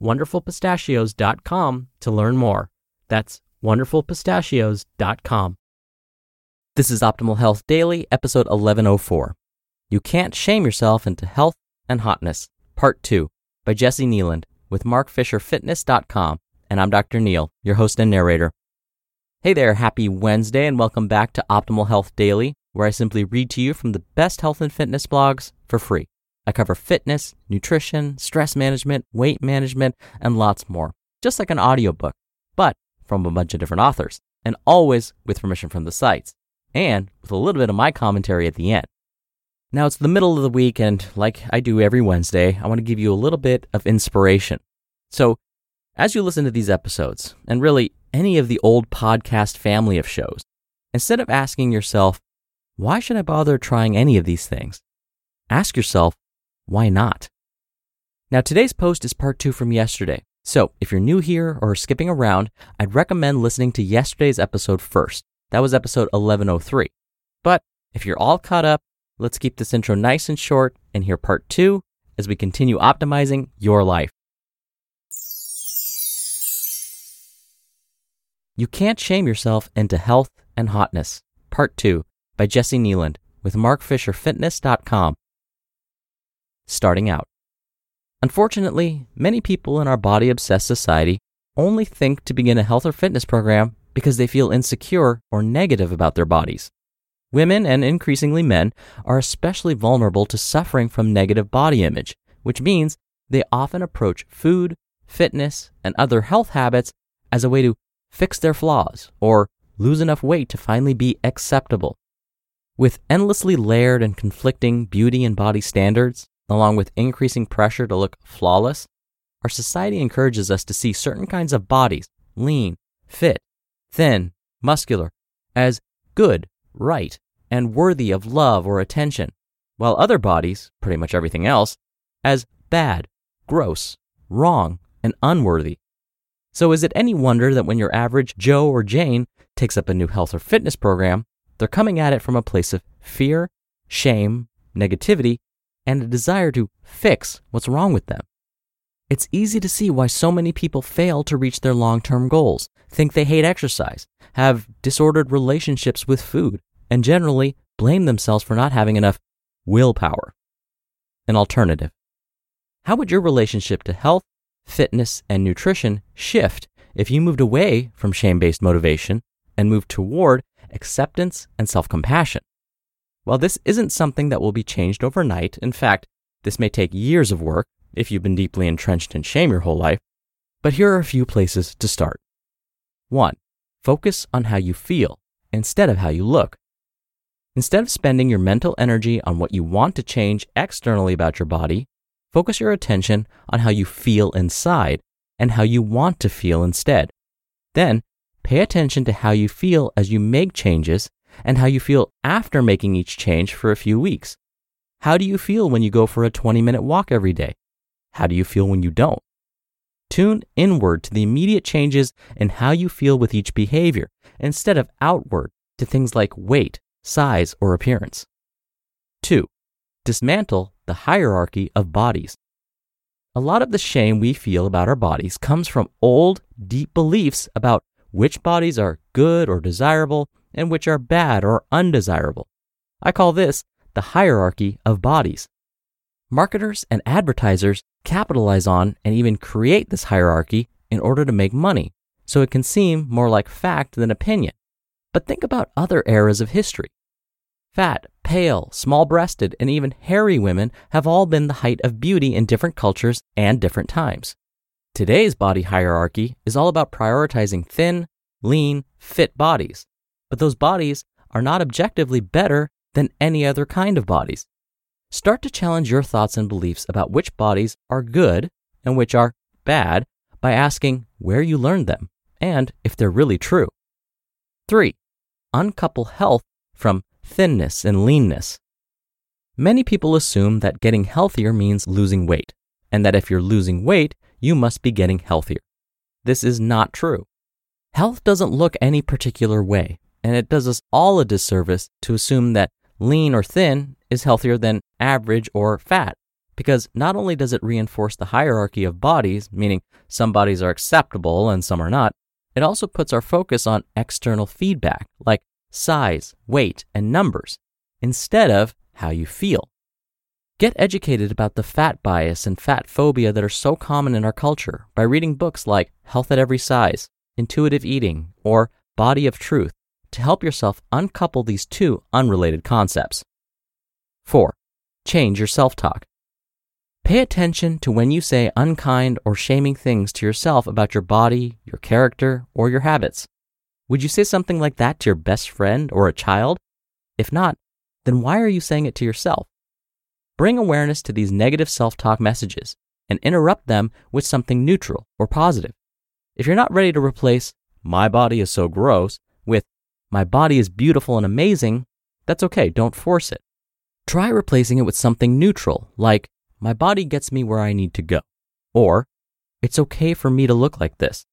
wonderfulpistachios.com to learn more. That's wonderfulpistachios.com. This is Optimal Health Daily, episode 1104. You Can't Shame Yourself into Health and Hotness, Part 2, by Jessi Kneeland with markfisherfitness.com. And I'm Dr. Neal, your host and narrator. Hey there, happy Wednesday, and welcome back to Optimal Health Daily, where I simply read to you from the best health and fitness blogs for free. I cover fitness, nutrition, stress management, weight management, and lots more, just like an audiobook, but from a bunch of different authors, and always with permission from the sites, and with a little bit of my commentary at the end. Now it's the middle of the week, and like I do every Wednesday, I want to give you a little bit of inspiration. So, as you listen to these episodes, and really any of the old podcast family of shows, instead of asking yourself, why should I bother trying any of these things? Ask yourself, why not? Now, today's post is part two from yesterday. So, if you're new here or skipping around, I'd recommend listening to yesterday's episode first. That was episode 1103. But if you're all caught up, let's keep this intro nice and short and hear part two as we continue optimizing your life. You Can't Shame Yourself into Health and Hotness, Part 2 by Jessi Kneeland with markfisherfitness.com starting out. Unfortunately, many people in our body obsessed society only think to begin a health or fitness program because they feel insecure or negative about their bodies. Women and increasingly men are especially vulnerable to suffering from negative body image, which means they often approach food, fitness, and other health habits as a way to fix their flaws or lose enough weight to finally be acceptable. With endlessly layered and conflicting beauty and body standards, along with increasing pressure to look flawless, our society encourages us to see certain kinds of bodies, lean, fit, thin, muscular, as good, right, and worthy of love or attention, while other bodies, pretty much everything else, as bad, gross, wrong, and unworthy. So is it any wonder that when your average Joe or Jane takes up a new health or fitness program, they're coming at it from a place of fear, shame, negativity, and a desire to fix what's wrong with them. It's easy to see why so many people fail to reach their long term goals, think they hate exercise, have disordered relationships with food, and generally blame themselves for not having enough willpower. An alternative. How would your relationship to health, fitness, and nutrition shift if you moved away from shame based motivation and moved toward acceptance and self compassion? While this isn't something that will be changed overnight, in fact, this may take years of work if you've been deeply entrenched in shame your whole life, but here are a few places to start. 1. Focus on how you feel instead of how you look. Instead of spending your mental energy on what you want to change externally about your body, focus your attention on how you feel inside and how you want to feel instead. Then, pay attention to how you feel as you make changes and how you feel after making each change for a few weeks. How do you feel when you go for a 20 minute walk every day? How do you feel when you don't? Tune inward to the immediate changes in how you feel with each behavior instead of outward to things like weight, size, or appearance. 2. Dismantle the hierarchy of bodies. A lot of the shame we feel about our bodies comes from old, deep beliefs about which bodies are good or desirable and which are bad or undesirable. I call this the hierarchy of bodies. Marketers and advertisers capitalize on and even create this hierarchy in order to make money, so it can seem more like fact than opinion. But think about other eras of history. Fat, pale, small breasted, and even hairy women have all been the height of beauty in different cultures and different times. Today's body hierarchy is all about prioritizing thin, lean, fit bodies. But those bodies are not objectively better than any other kind of bodies. Start to challenge your thoughts and beliefs about which bodies are good and which are bad by asking where you learned them and if they're really true. 3. Uncouple health from thinness and leanness. Many people assume that getting healthier means losing weight, and that if you're losing weight, you must be getting healthier. This is not true. Health doesn't look any particular way, and it does us all a disservice to assume that lean or thin is healthier than average or fat, because not only does it reinforce the hierarchy of bodies, meaning some bodies are acceptable and some are not, it also puts our focus on external feedback, like size, weight, and numbers, instead of how you feel. Get educated about the fat bias and fat phobia that are so common in our culture by reading books like Health at Every Size, Intuitive Eating, or Body of Truth to help yourself uncouple these two unrelated concepts. 4. Change your self talk. Pay attention to when you say unkind or shaming things to yourself about your body, your character, or your habits. Would you say something like that to your best friend or a child? If not, then why are you saying it to yourself? Bring awareness to these negative self talk messages and interrupt them with something neutral or positive. If you're not ready to replace, my body is so gross, my body is beautiful and amazing, that's okay, don't force it. Try replacing it with something neutral, like, my body gets me where I need to go. Or, it's okay for me to look like this.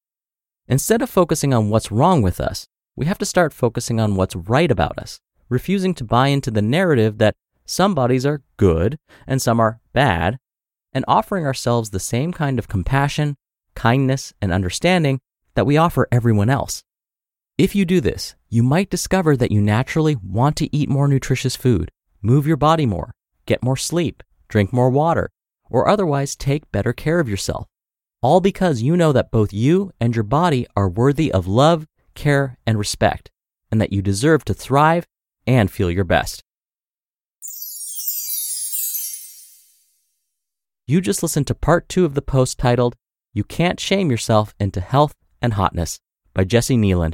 Instead of focusing on what's wrong with us, we have to start focusing on what's right about us, refusing to buy into the narrative that some bodies are good and some are bad, and offering ourselves the same kind of compassion, kindness, and understanding that we offer everyone else. If you do this, you might discover that you naturally want to eat more nutritious food, move your body more, get more sleep, drink more water, or otherwise take better care of yourself. All because you know that both you and your body are worthy of love, care, and respect, and that you deserve to thrive and feel your best. You just listened to part two of the post titled, You Can't Shame Yourself into Health and Hotness by Jessi Kneeland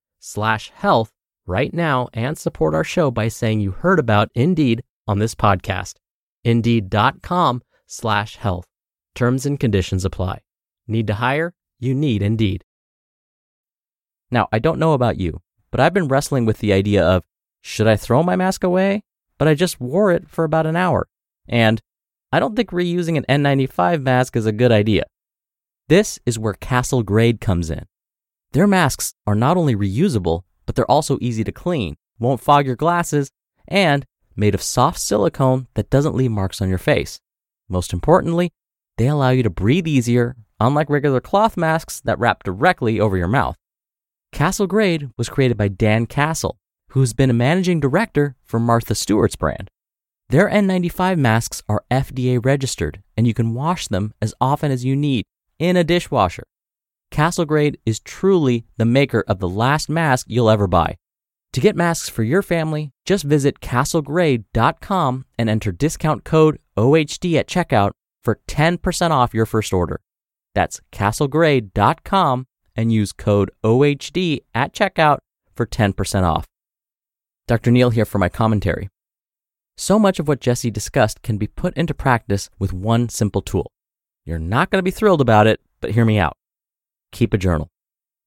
slash health right now and support our show by saying you heard about Indeed on this podcast. Indeed.com slash health. Terms and conditions apply. Need to hire? You need Indeed. Now, I don't know about you, but I've been wrestling with the idea of should I throw my mask away? But I just wore it for about an hour. And I don't think reusing an N95 mask is a good idea. This is where Castle Grade comes in. Their masks are not only reusable, but they're also easy to clean, won't fog your glasses, and made of soft silicone that doesn't leave marks on your face. Most importantly, they allow you to breathe easier, unlike regular cloth masks that wrap directly over your mouth. Castle Grade was created by Dan Castle, who's been a managing director for Martha Stewart's brand. Their N95 masks are FDA registered, and you can wash them as often as you need in a dishwasher. Castle Grade is truly the maker of the last mask you'll ever buy. To get masks for your family, just visit castlegrade.com and enter discount code OHD at checkout for 10% off your first order. That's castlegrade.com and use code OHD at checkout for 10% off. Dr. Neal here for my commentary. So much of what Jessi discussed can be put into practice with one simple tool. You're not going to be thrilled about it, but hear me out. Keep a journal.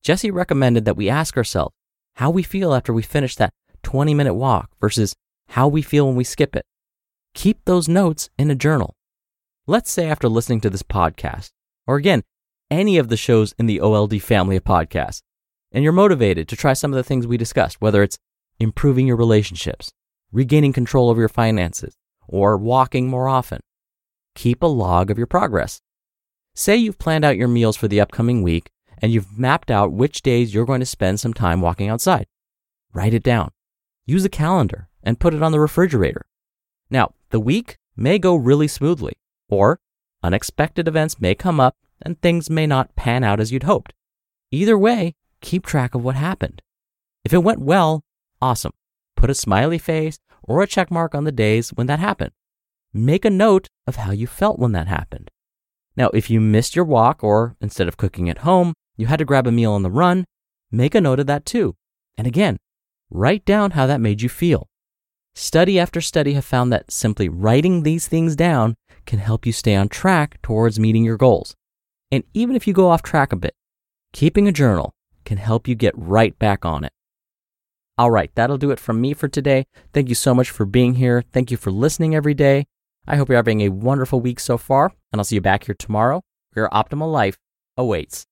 Jessi recommended that we ask ourselves how we feel after we finish that 20 minute walk versus how we feel when we skip it. Keep those notes in a journal. Let's say after listening to this podcast, or again, any of the shows in the OLD family of podcasts, and you're motivated to try some of the things we discussed, whether it's improving your relationships, regaining control over your finances, or walking more often. Keep a log of your progress. Say you've planned out your meals for the upcoming week and you've mapped out which days you're going to spend some time walking outside. Write it down. Use a calendar and put it on the refrigerator. Now, the week may go really smoothly, or unexpected events may come up and things may not pan out as you'd hoped. Either way, keep track of what happened. If it went well, awesome. Put a smiley face or a check mark on the days when that happened. Make a note of how you felt when that happened. Now, if you missed your walk or instead of cooking at home, you had to grab a meal on the run, make a note of that too. And again, write down how that made you feel. Study after study have found that simply writing these things down can help you stay on track towards meeting your goals. And even if you go off track a bit, keeping a journal can help you get right back on it. All right, that'll do it from me for today. Thank you so much for being here. Thank you for listening every day. I hope you're having a wonderful week so far, and I'll see you back here tomorrow where your optimal life awaits.